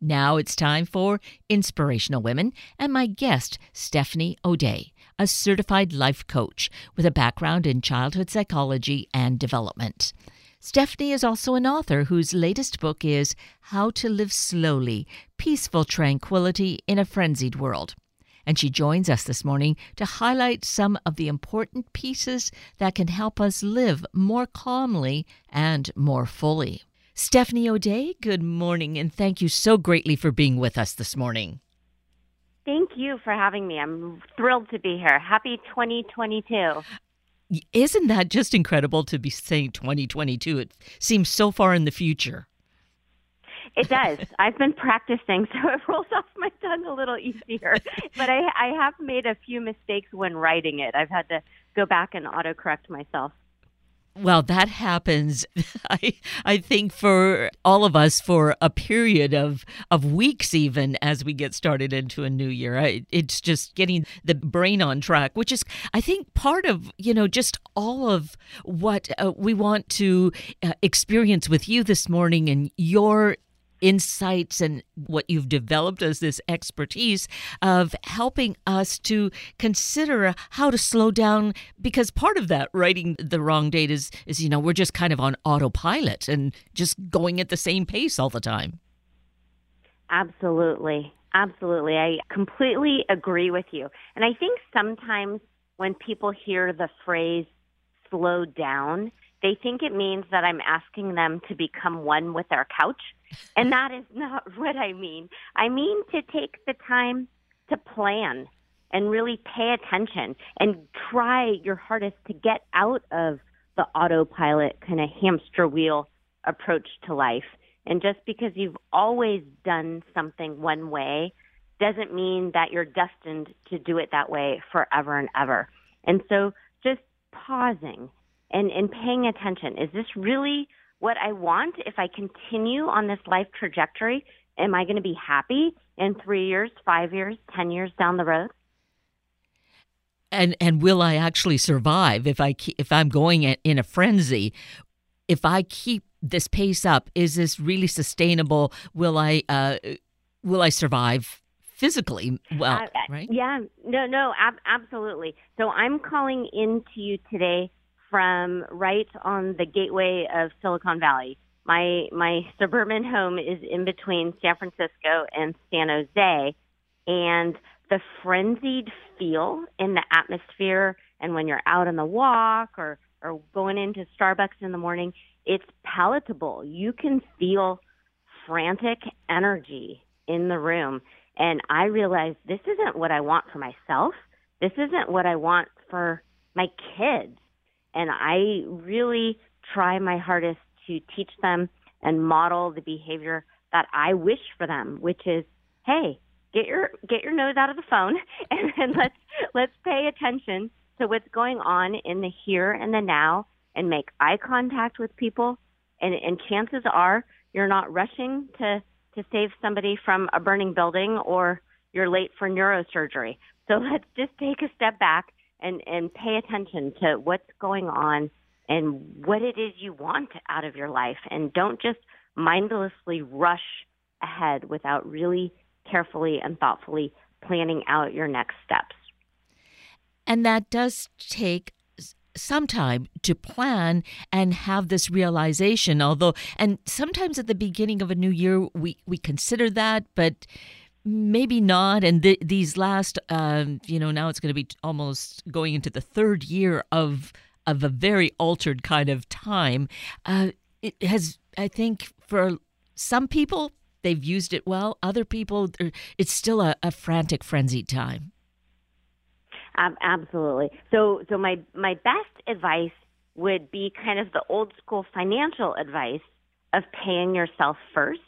Now it's time for Inspirational Women and my guest, Stephanie O'Dea, a certified life coach with a background in childhood psychology and development. Stephanie is also an author whose latest book is How to Live Slowly Peaceful Tranquility in a Frenzied World. And she joins us this morning to highlight some of the important pieces that can help us live more calmly and more fully. Stephanie O'Dea, good morning, and thank you so greatly for being with us this morning. Thank you for having me. I'm thrilled to be here. Happy 2022. Isn't that just incredible to be saying 2022? It seems so far in the future. It does. I've been practicing, so it rolls off my tongue a little easier. But I, I have made a few mistakes when writing it. I've had to go back and autocorrect myself. Well, that happens. I I think for all of us for a period of of weeks, even as we get started into a new year. I, it's just getting the brain on track, which is I think part of you know just all of what uh, we want to uh, experience with you this morning and your insights and what you've developed as this expertise of helping us to consider how to slow down because part of that writing the wrong date is is you know we're just kind of on autopilot and just going at the same pace all the time. Absolutely. Absolutely. I completely agree with you. And i think sometimes when people hear the phrase slow down they think it means that I'm asking them to become one with our couch. And that is not what I mean. I mean to take the time to plan and really pay attention and try your hardest to get out of the autopilot kind of hamster wheel approach to life. And just because you've always done something one way doesn't mean that you're destined to do it that way forever and ever. And so just pausing and, and paying attention. Is this really what I want? If I continue on this life trajectory, am I going to be happy in three years, five years, 10 years down the road? And, and will I actually survive if I if I'm going in a frenzy? If I keep this pace up, is this really sustainable? Will I uh, will I survive physically well uh, right yeah no no ab- absolutely so i'm calling in to you today from right on the gateway of Silicon Valley. My my suburban home is in between San Francisco and San Jose, and the frenzied feel in the atmosphere and when you're out on the walk or or going into Starbucks in the morning, it's palatable. You can feel frantic energy in the room. And I realized this isn't what I want for myself. This isn't what I want for my kids. And I really try my hardest to teach them and model the behavior that I wish for them, which is, hey, get your get your nose out of the phone and, and let's let's pay attention to what's going on in the here and the now and make eye contact with people and, and chances are you're not rushing to to save somebody from a burning building or you're late for neurosurgery. So let's just take a step back and and pay attention to what's going on and what it is you want out of your life and don't just mindlessly rush ahead without really carefully and thoughtfully planning out your next steps. And that does take some time to plan and have this realization although and sometimes at the beginning of a new year we we consider that but maybe not and th- these last um, you know now it's going to be almost going into the third year of of a very altered kind of time. Uh, it has i think for some people they've used it well. Other people it's still a, a frantic frenzied time. Um, absolutely. So so my my best advice would be kind of the old school financial advice of paying yourself first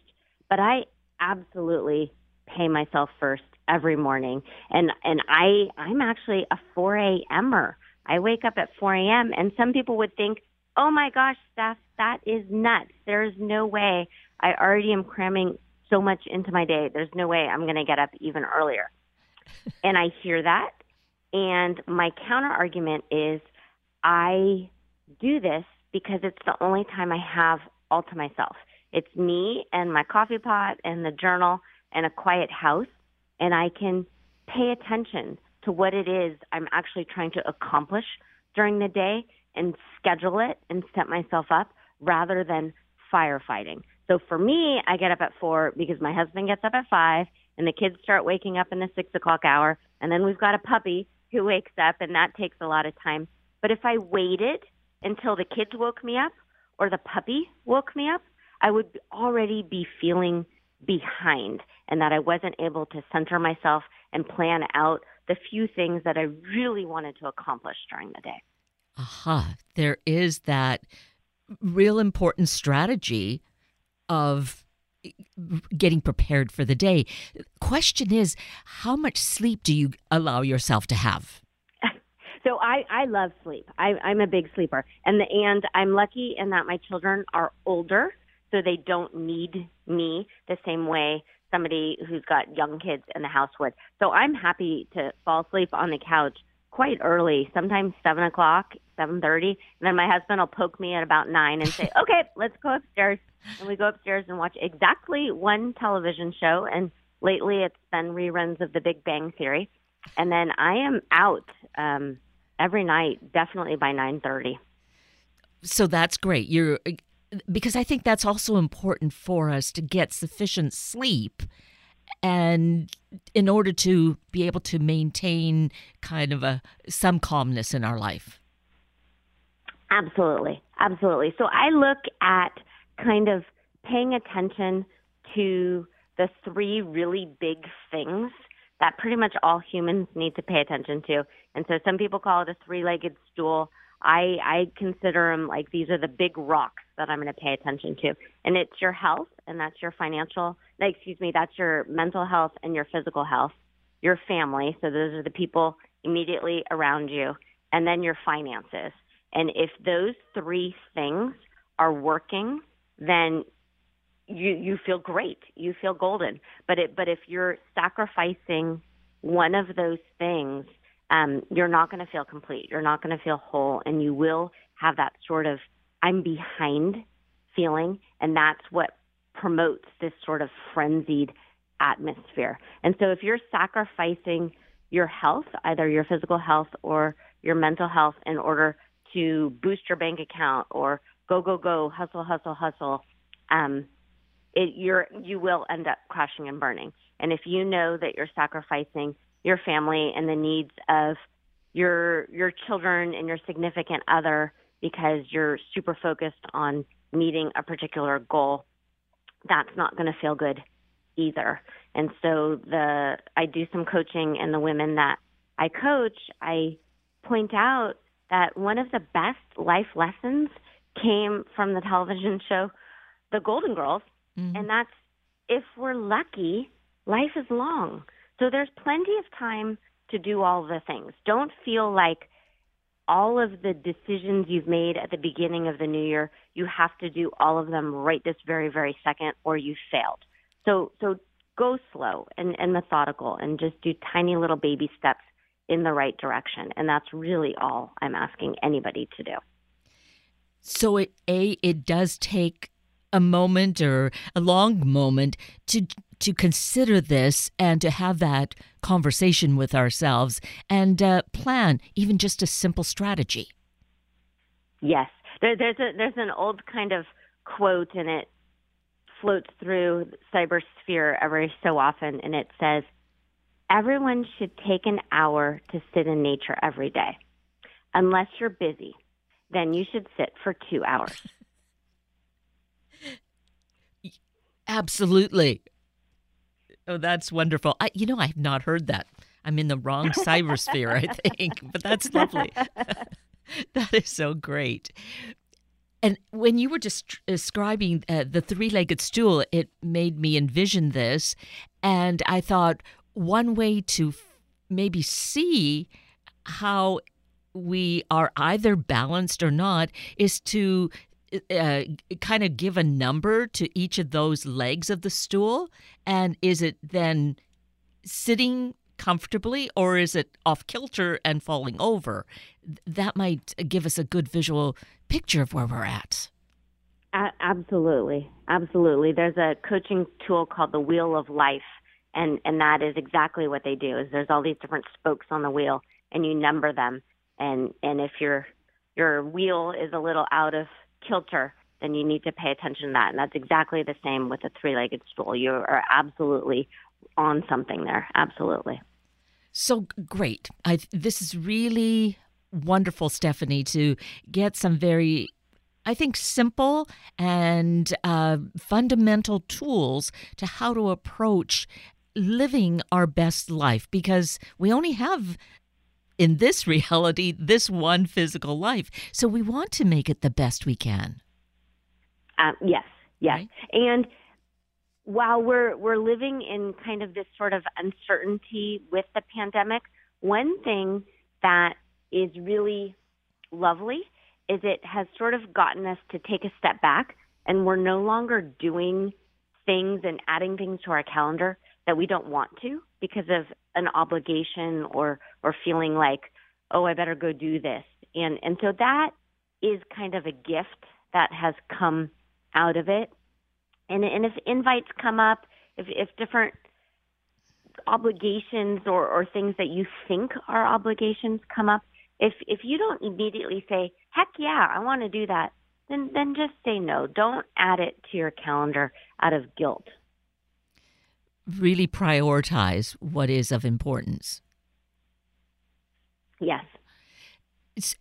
but i absolutely pay myself first every morning. And and I I'm actually a 4 a.m.er. I wake up at 4 a.m. and some people would think, oh my gosh, Steph, that is nuts. There is no way. I already am cramming so much into my day. There's no way I'm going to get up even earlier. and I hear that. And my counter argument is I do this because it's the only time I have all to myself. It's me and my coffee pot and the journal and a quiet house, and I can pay attention to what it is I'm actually trying to accomplish during the day and schedule it and set myself up rather than firefighting. So for me, I get up at four because my husband gets up at five and the kids start waking up in the six o'clock hour. And then we've got a puppy who wakes up and that takes a lot of time. But if I waited until the kids woke me up or the puppy woke me up, I would already be feeling behind and that I wasn't able to center myself and plan out the few things that I really wanted to accomplish during the day. Aha, there is that real important strategy of getting prepared for the day. Question is, how much sleep do you allow yourself to have? So I, I love sleep. I, I'm a big sleeper, and the, and I'm lucky in that my children are older, so they don't need me the same way somebody who's got young kids in the house would. So I'm happy to fall asleep on the couch quite early, sometimes seven o'clock, seven thirty, and then my husband will poke me at about nine and say, "Okay, let's go upstairs." And we go upstairs and watch exactly one television show. And lately, it's been reruns of The Big Bang Theory. And then I am out um, every night, definitely by nine thirty. So that's great. You're because I think that's also important for us to get sufficient sleep and in order to be able to maintain kind of a some calmness in our life. Absolutely. Absolutely. So I look at kind of paying attention to the three really big things that pretty much all humans need to pay attention to. And so some people call it a three-legged stool. I I consider them like these are the big rocks that I'm going to pay attention to. And it's your health and that's your financial, excuse me, that's your mental health and your physical health, your family, so those are the people immediately around you, and then your finances. And if those three things are working, then you you feel great. You feel golden. But it but if you're sacrificing one of those things, um, you're not going to feel complete. You're not going to feel whole, and you will have that sort of I'm behind feeling, and that's what promotes this sort of frenzied atmosphere. And so if you're sacrificing your health, either your physical health or your mental health, in order to boost your bank account or go go go hustle hustle hustle um it you're you will end up crashing and burning and if you know that you're sacrificing your family and the needs of your your children and your significant other because you're super focused on meeting a particular goal that's not going to feel good either and so the I do some coaching and the women that I coach I point out that one of the best life lessons came from the television show The Golden Girls, mm-hmm. and that's if we're lucky, life is long. So there's plenty of time to do all the things. Don't feel like all of the decisions you've made at the beginning of the new year, you have to do all of them right this very, very second or you failed. So so go slow and, and methodical and just do tiny little baby steps in the right direction. And that's really all I'm asking anybody to do. So it a it does take a moment or a long moment to to consider this and to have that conversation with ourselves and uh, plan even just a simple strategy. Yes, there, there's a there's an old kind of quote and it floats through cybersphere every so often and it says everyone should take an hour to sit in nature every day. Unless you're busy, then you should sit for two hours. Absolutely. Oh, that's wonderful. I, you know, I have not heard that. I'm in the wrong cybersphere, I think, but that's lovely. that is so great. And when you were just describing uh, the three legged stool, it made me envision this. And I thought, one way to maybe see how we are either balanced or not is to uh, kind of give a number to each of those legs of the stool. And is it then sitting comfortably or is it off kilter and falling over? That might give us a good visual picture of where we're at. Absolutely, absolutely. There's a coaching tool called the Wheel of Life, and and that is exactly what they do. Is there's all these different spokes on the wheel, and you number them, and and if your your wheel is a little out of kilter, then you need to pay attention to that. And that's exactly the same with a three-legged stool. You are absolutely on something there. Absolutely. So great. I, this is really wonderful, Stephanie, to get some very I think, simple and uh, fundamental tools to how to approach living our best life because we only have in this reality this one physical life. So we want to make it the best we can. Um, yes, yes. Right? And while we're we're living in kind of this sort of uncertainty with the pandemic, one thing that is really lovely is it has sort of gotten us to take a step back and we're no longer doing things and adding things to our calendar that we don't want to because of an obligation or or feeling like oh I better go do this and and so that is kind of a gift that has come out of it and and if invites come up if if different obligations or or things that you think are obligations come up if if you don't immediately say, "Heck yeah, I want to do that," then then just say no. Don't add it to your calendar out of guilt. Really prioritize what is of importance. Yes.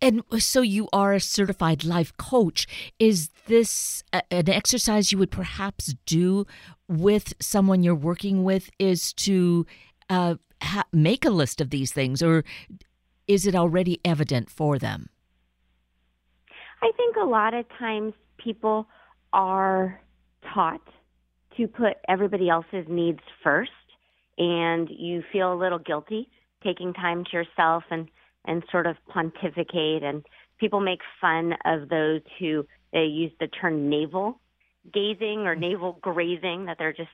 And so you are a certified life coach. Is this an exercise you would perhaps do with someone you're working with? Is to uh, ha- make a list of these things, or is it already evident for them? I think a lot of times people are taught to put everybody else's needs first, and you feel a little guilty taking time to yourself and and sort of pontificate. And people make fun of those who they use the term navel gazing or navel grazing, that they're just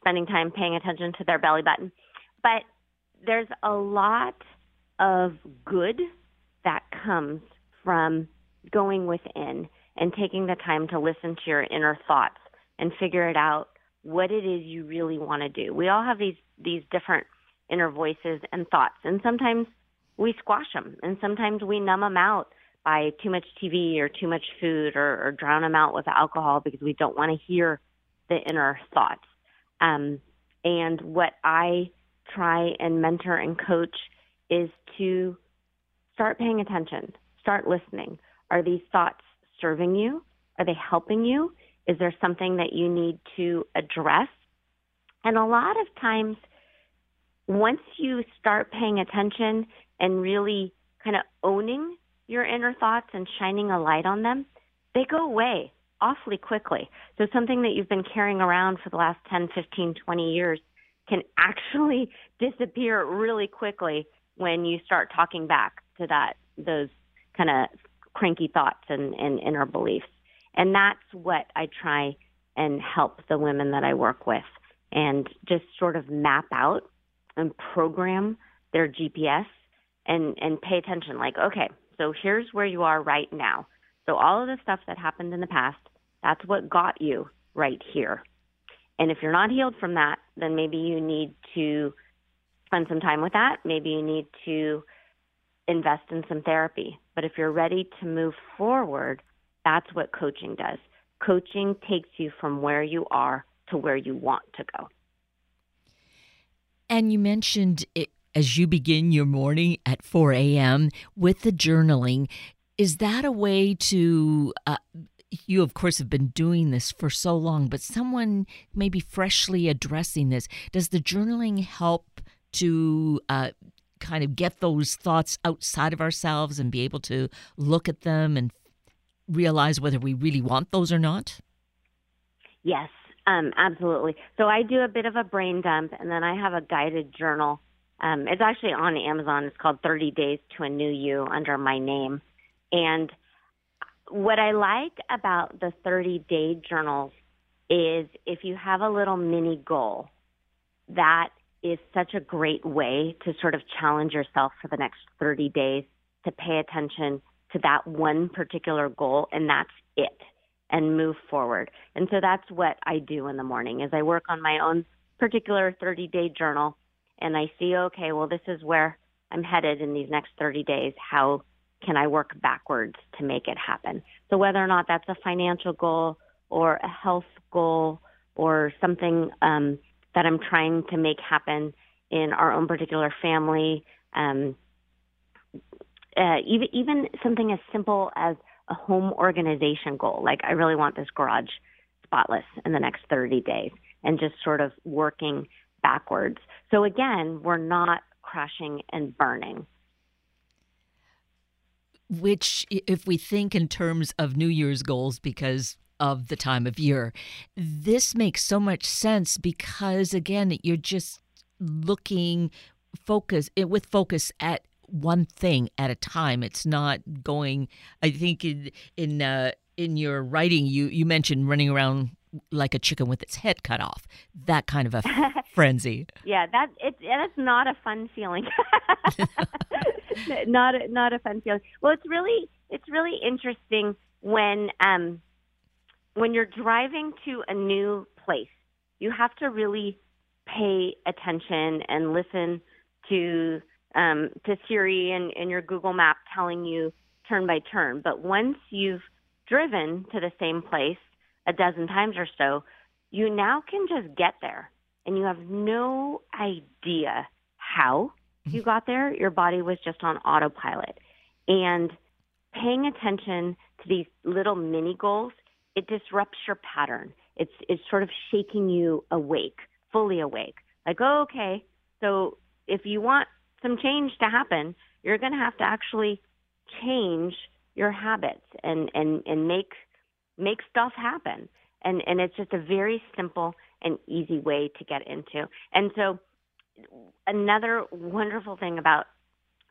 spending time paying attention to their belly button. But there's a lot of good that comes from going within and taking the time to listen to your inner thoughts and figure it out what it is you really want to do. We all have these these different inner voices and thoughts and sometimes we squash them and sometimes we numb them out by too much TV or too much food or, or drown them out with alcohol because we don't want to hear the inner thoughts. Um, and what I try and mentor and coach is to start paying attention, start listening. Are these thoughts serving you? Are they helping you? Is there something that you need to address? And a lot of times, once you start paying attention and really kind of owning your inner thoughts and shining a light on them, they go away awfully quickly. So something that you've been carrying around for the last 10, 15, 20 years can actually disappear really quickly when you start talking back to that those kind of cranky thoughts and, and inner beliefs. And that's what I try and help the women that I work with and just sort of map out and program their GPS and, and pay attention like, okay, so here's where you are right now. So all of the stuff that happened in the past, that's what got you right here. And if you're not healed from that, then maybe you need to spend some time with that. Maybe you need to invest in some therapy. But if you're ready to move forward, that's what coaching does. Coaching takes you from where you are to where you want to go. And you mentioned it, as you begin your morning at 4 a.m. with the journaling, is that a way to? Uh, you, of course, have been doing this for so long, but someone maybe freshly addressing this, does the journaling help to uh, kind of get those thoughts outside of ourselves and be able to look at them and realize whether we really want those or not? Yes, um, absolutely. So I do a bit of a brain dump, and then I have a guided journal. Um, it's actually on Amazon. It's called 30 Days to a New You under my name. And what I like about the 30 day journals is if you have a little mini goal, that is such a great way to sort of challenge yourself for the next 30 days to pay attention to that one particular goal and that's it. And move forward. And so that's what I do in the morning is I work on my own particular 30-day journal and I see okay, well this is where I'm headed in these next 30 days. How can I work backwards to make it happen? So whether or not that's a financial goal or a health goal or something um, that I'm trying to make happen in our own particular family, um, uh, even even something as simple as a home organization goal. Like I really want this garage spotless in the next 30 days, and just sort of working backwards. So again, we're not crashing and burning. Which, if we think in terms of New Year's goals, because of the time of year, this makes so much sense because, again, you're just looking focus eh, with focus at one thing at a time. It's not going. I think in in uh, in your writing, you you mentioned running around like a chicken with its head cut off. That kind of a frenzy. Yeah, that it's that's not a fun feeling. not a, not a fun feeling. Well, it's really it's really interesting when um when you're driving to a new place. You have to really pay attention and listen to um, to Siri and, and your Google Map telling you turn by turn. But once you've driven to the same place a dozen times or so, you now can just get there and you have no idea how you got there. Your body was just on autopilot. And paying attention to these little mini goals, it disrupts your pattern. It's it's sort of shaking you awake, fully awake. Like, oh, okay, so if you want some change to happen, you're going to have to actually change your habits and and and make make stuff happen. And and it's just a very simple and easy way to get into. And so another wonderful thing about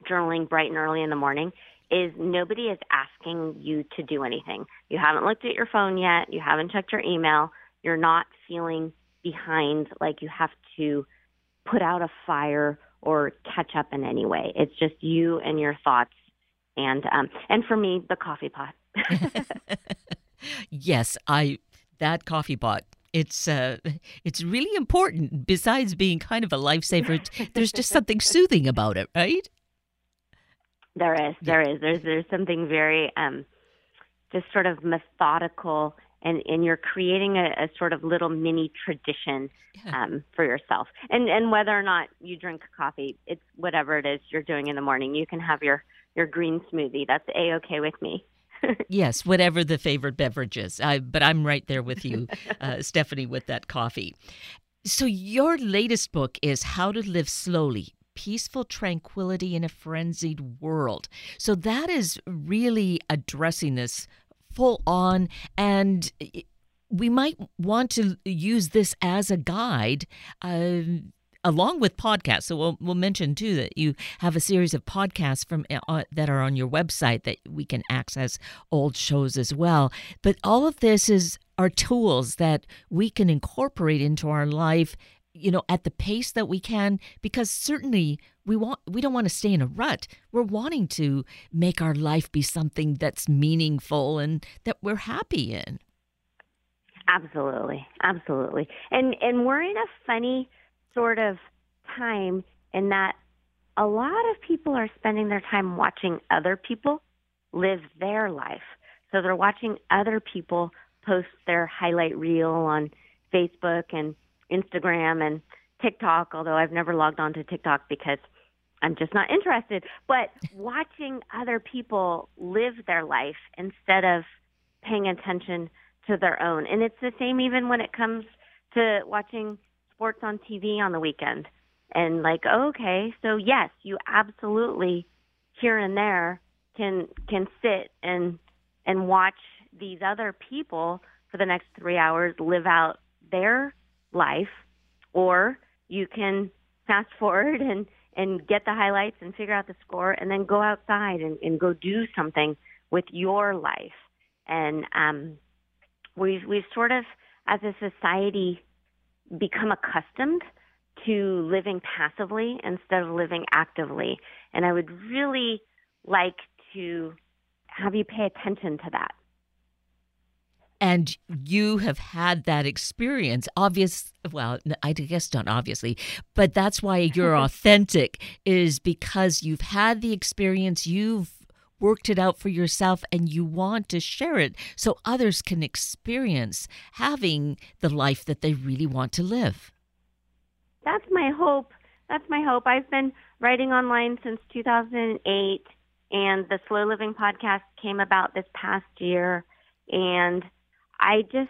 journaling bright and early in the morning is nobody is asking you to do anything. You haven't looked at your phone yet, you haven't checked your email, you're not feeling behind like you have to put out a fire or catch up in any way. It's just you and your thoughts, and um, and for me, the coffee pot. yes, I that coffee pot. It's uh, it's really important. Besides being kind of a lifesaver, there's just something soothing about it, right? There is, there is. There's there's something very um, just sort of methodical and and you're creating a, a sort of little mini tradition yeah. um, for yourself. And and whether or not you drink coffee, it's whatever it is you're doing in the morning. You can have your your green smoothie. That's a okay with me. yes, whatever the favorite beverage is. I, but I'm right there with you, uh, Stephanie, with that coffee. So your latest book is How to Live Slowly peaceful tranquility in a frenzied world. So that is really addressing this full on and we might want to use this as a guide uh, along with podcasts. So we'll, we'll mention too that you have a series of podcasts from uh, that are on your website that we can access old shows as well. But all of this is are tools that we can incorporate into our life you know at the pace that we can because certainly we want we don't want to stay in a rut. We're wanting to make our life be something that's meaningful and that we're happy in. Absolutely absolutely. And and we're in a funny sort of time in that a lot of people are spending their time watching other people live their life. So they're watching other people post their highlight reel on facebook and Instagram and TikTok, although I've never logged on to TikTok because I'm just not interested. But watching other people live their life instead of paying attention to their own. And it's the same even when it comes to watching sports on TV on the weekend. And like, okay, so yes, you absolutely here and there can can sit and and watch these other people for the next 3 hours live out their life, or you can fast forward and and get the highlights and figure out the score, and then go outside and, and go do something with your life. And um, we've we've sort of, as a society, become accustomed to living passively instead of living actively. And I would really like to have you pay attention to that And you have had that experience. Obvious, well, I guess not obviously, but that's why you're authentic, is because you've had the experience, you've worked it out for yourself, and you want to share it so others can experience having the life that they really want to live. That's my hope. That's my hope. I've been writing online since 2008, and the Slow Living podcast came about this past year. And I just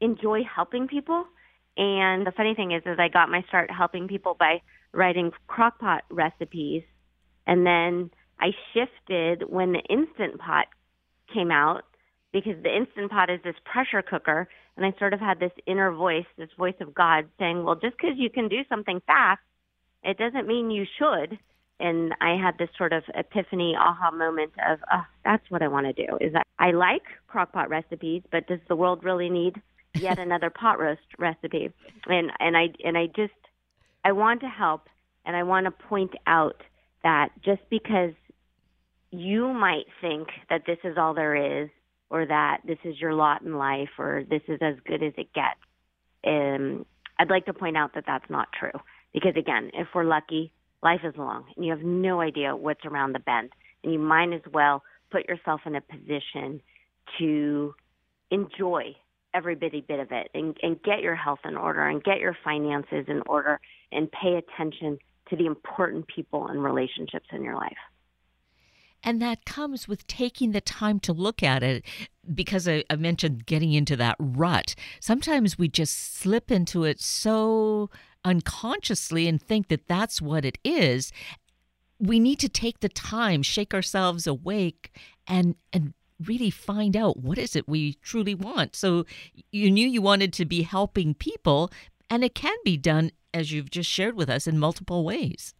enjoy helping people. And the funny thing is, is I got my start helping people by writing crockpot recipes, and then I shifted when the instant pot came out because the instant pot is this pressure cooker, and I sort of had this inner voice, this voice of God saying, "Well, just because you can do something fast, it doesn't mean you should." And I had this sort of epiphany, aha moment of, oh, that's what I want to do. Is that I like crockpot recipes, but does the world really need yet another pot roast recipe? And and I and I just I want to help, and I want to point out that just because you might think that this is all there is, or that this is your lot in life, or this is as good as it gets, um, I'd like to point out that that's not true. Because again, if we're lucky, life is long, and you have no idea what's around the bend, and you might as well put yourself in a position to enjoy every bitty bit of it and, and get your health in order and get your finances in order and pay attention to the important people and relationships in your life. And that comes with taking the time to look at it because I, I, mentioned getting into that rut. Sometimes we just slip into it so unconsciously and think that that's what it is. We need to take the time, shake ourselves awake, and, and really find out what is it we truly want. So you knew you wanted to be helping people, and it can be done, as you've just shared with us, in multiple ways.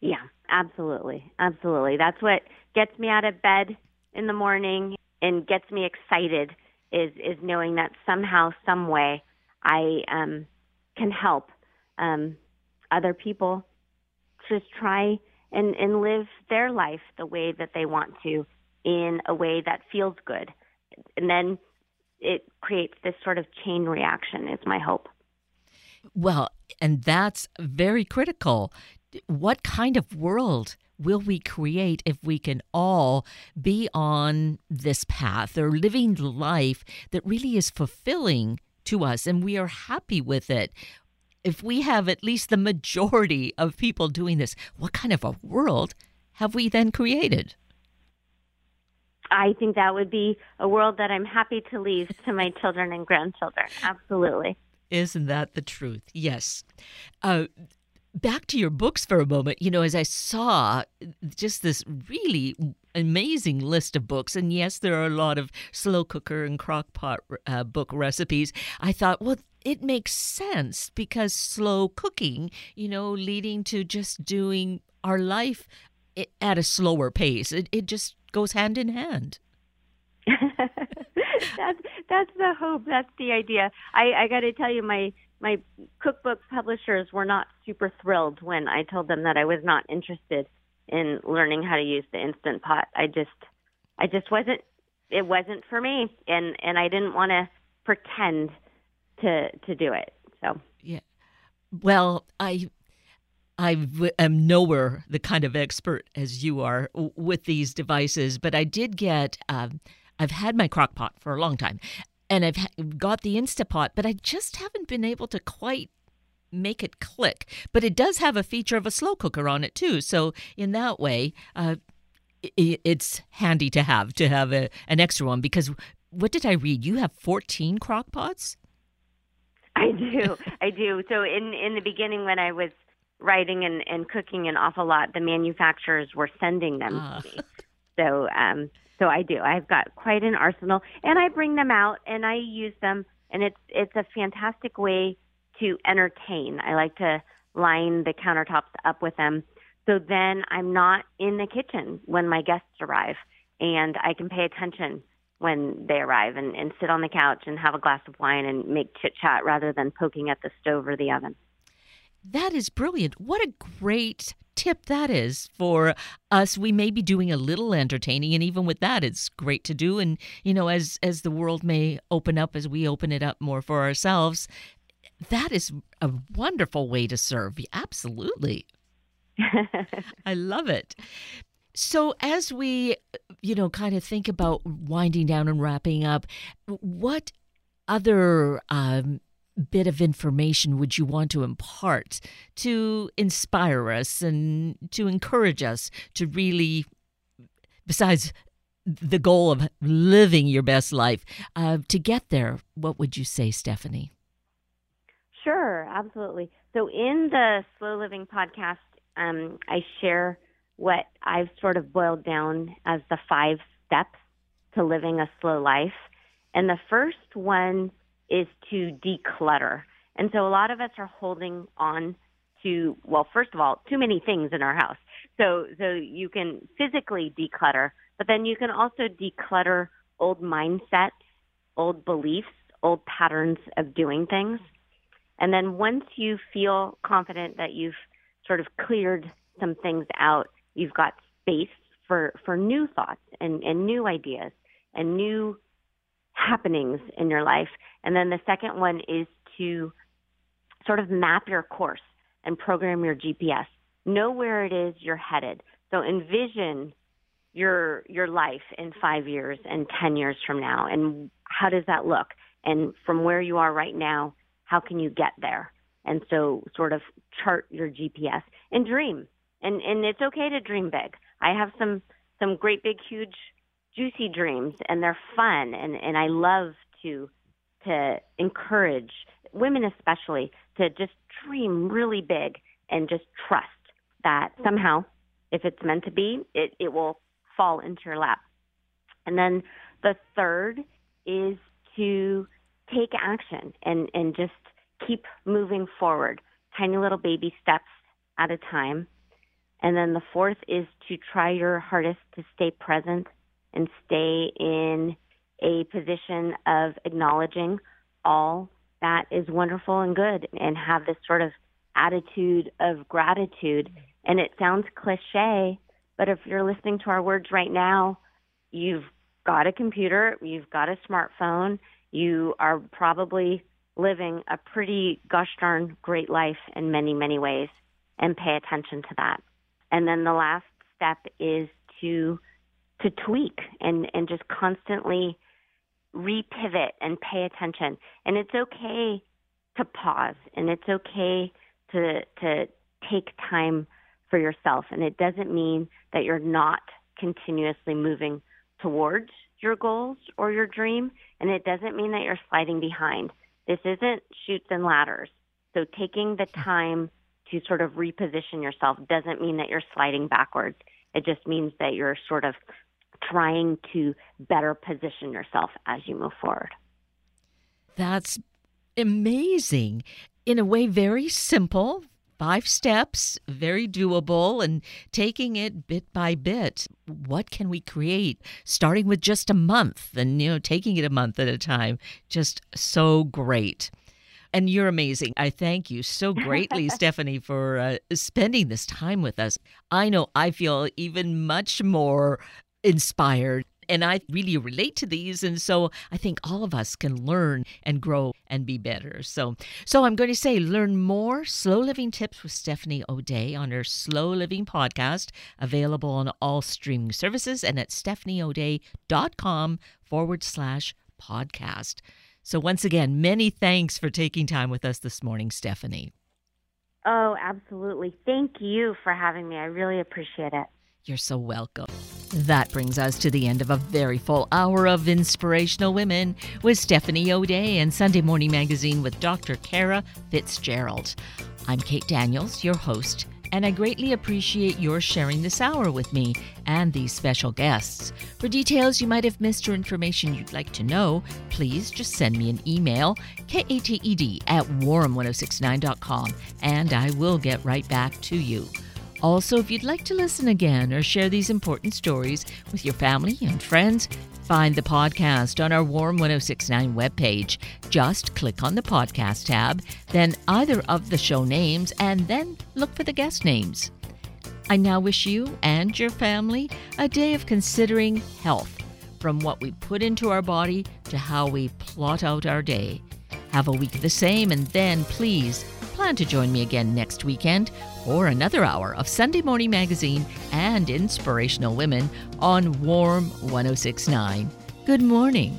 Yeah, absolutely. Absolutely. That's what gets me out of bed in the morning and gets me excited is is knowing that somehow some way I um can help um other people just try and and live their life the way that they want to in a way that feels good. And then it creates this sort of chain reaction is my hope. Well, and that's very critical what kind of world will we create if we can all be on this path or living life that really is fulfilling to us and we are happy with it? If we have at least the majority of people doing this, what kind of a world have we then created? I think that would be a world that I'm happy to leave to my children and grandchildren. Absolutely. Isn't that the truth? Yes. Uh, back to your books for a moment, you know, as I saw just this really amazing list of books, and yes, there are a lot of slow cooker and crock pot uh, book recipes, I thought, well, it makes sense because slow cooking, you know, leading to just doing our life at a slower pace. It, it just goes hand in hand. that's that's the hope. That's the idea. I, I got to tell you, my my cookbook publishers were not super thrilled when I told them that I was not interested in learning how to use the instant pot. I just I just wasn't it wasn't for me and and I didn't want to pretend to to do it. So Yeah. Well, I I am nowhere the kind of expert as you are with these devices, but I did get um, I've had my crock pot for a long time and I've got the Instapot, but I just haven't been able to quite make it click. But it does have a feature of a slow cooker on it too. So in that way, uh, it's handy to have to have a, an extra one because what did I read? You have 14 crock pots? I do. I do. So in in the beginning when I was writing and, and cooking an awful lot, the manufacturers were sending them uh. to me. So um so I do. I've got quite an arsenal, and I bring them out and I use them, and it's it's a fantastic way to entertain. I like to line the countertops up with them, so then I'm not in the kitchen when my guests arrive, and I can pay attention when they arrive and, and sit on the couch and have a glass of wine and make chit chat rather than poking at the stove or the oven. That is brilliant. What a great tip that is for us. We may be doing a little entertaining, and even with that, it's great to do. And you know, as as the world may open up, as we open it up more for ourselves, that is a wonderful way to serve. Absolutely. I love it. So, as we, you know, kind of think about winding down and wrapping up, what other um, bit of information would you want to impart to inspire us and to encourage us to really, besides the goal of living your best life, uh, to get there? What would you say, Stephanie? Absolutely. So, in the Slow Living podcast, um, I share what I've sort of boiled down as the five steps to living a slow life. And the first one is to declutter. And so a lot of us are holding on to, well, first of all, too many things in our house. So, so you can physically declutter, but then you can also declutter old mindsets, old beliefs, old patterns of doing things. And then once you feel confident that you've sort of cleared some things out, you've got space for, for new thoughts and, and new ideas and new happenings in your life. And then the second one is to sort of map your course and program your GPS. Know where it is you're headed. So envision your your life in 5 years and 10 years from now and how does that look? And from where you are right now, how can you get there? And so sort of chart your GPS and dream. And and it's okay to dream big. I have some some great big huge juicy dreams and they're fun and, and I love to to encourage women especially to just dream really big and just trust that somehow if it's meant to be it, it will fall into your lap. And then the third is to take action and, and just keep moving forward, tiny little baby steps at a time. And then the fourth is to try your hardest to stay present and stay in a position of acknowledging all that is wonderful and good and have this sort of attitude of gratitude. And it sounds cliche, but if you're listening to our words right now, you've got a computer, you've got a smartphone, you are probably living a pretty gosh darn great life in many, many ways, and pay attention to that. And then the last step is to to tweak and, and just constantly repivot and pay attention. And it's okay to pause and it's okay to to take time for yourself. And it doesn't mean that you're not continuously moving towards your goals or your dream. And it doesn't mean that you're sliding behind. This isn't chutes and ladders. So taking the time to sort of reposition yourself doesn't mean that you're sliding backwards. It just means that you're sort of trying to better position yourself as you move forward. That's amazing. In a way, very simple, five steps, very doable, and taking it bit by bit. What can we create? Starting with just a month and, you know, taking it a month at a time. Just so great. And you're amazing. I thank you so greatly, Stephanie, for uh, spending this time with us. I know I feel even much more inspired. And I really relate to these. And so I think all of us can learn and grow and be better. So, so I'm going to say learn more slow living tips with Stephanie O'Dea on her Slow Living podcast, available on all streaming services and at stephanieodea.com forward slash podcast. So, once again, many thanks for taking time with us this morning, Stephanie. Oh, absolutely. Thank you for having me. I really appreciate it. You're so welcome. That brings us to the end of a very full hour of Inspirational Women with Stephanie O'Dea and Sunday Morning Magazine with Dr. Kara Fitzgerald. I'm Kate Daniels, your host, and I greatly appreciate your sharing this hour with me and these special guests. For details you might have missed or information you'd like to know, please just send me an email, kated at warm1069.com, and I will get right back to you. Also, if you'd like to listen again or share these important stories with your family and friends, find the podcast on our Warm 1069 webpage. Just click on the podcast tab, then either of the show names, and then look for the guest names. I now wish you and your family a day of considering health, from what we put into our body to how we plot out our day. Have a week the same, and then please plan to join me again next weekend for another hour of Sunday Morning Magazine and Inspirational Women on Warm 1069. Good morning.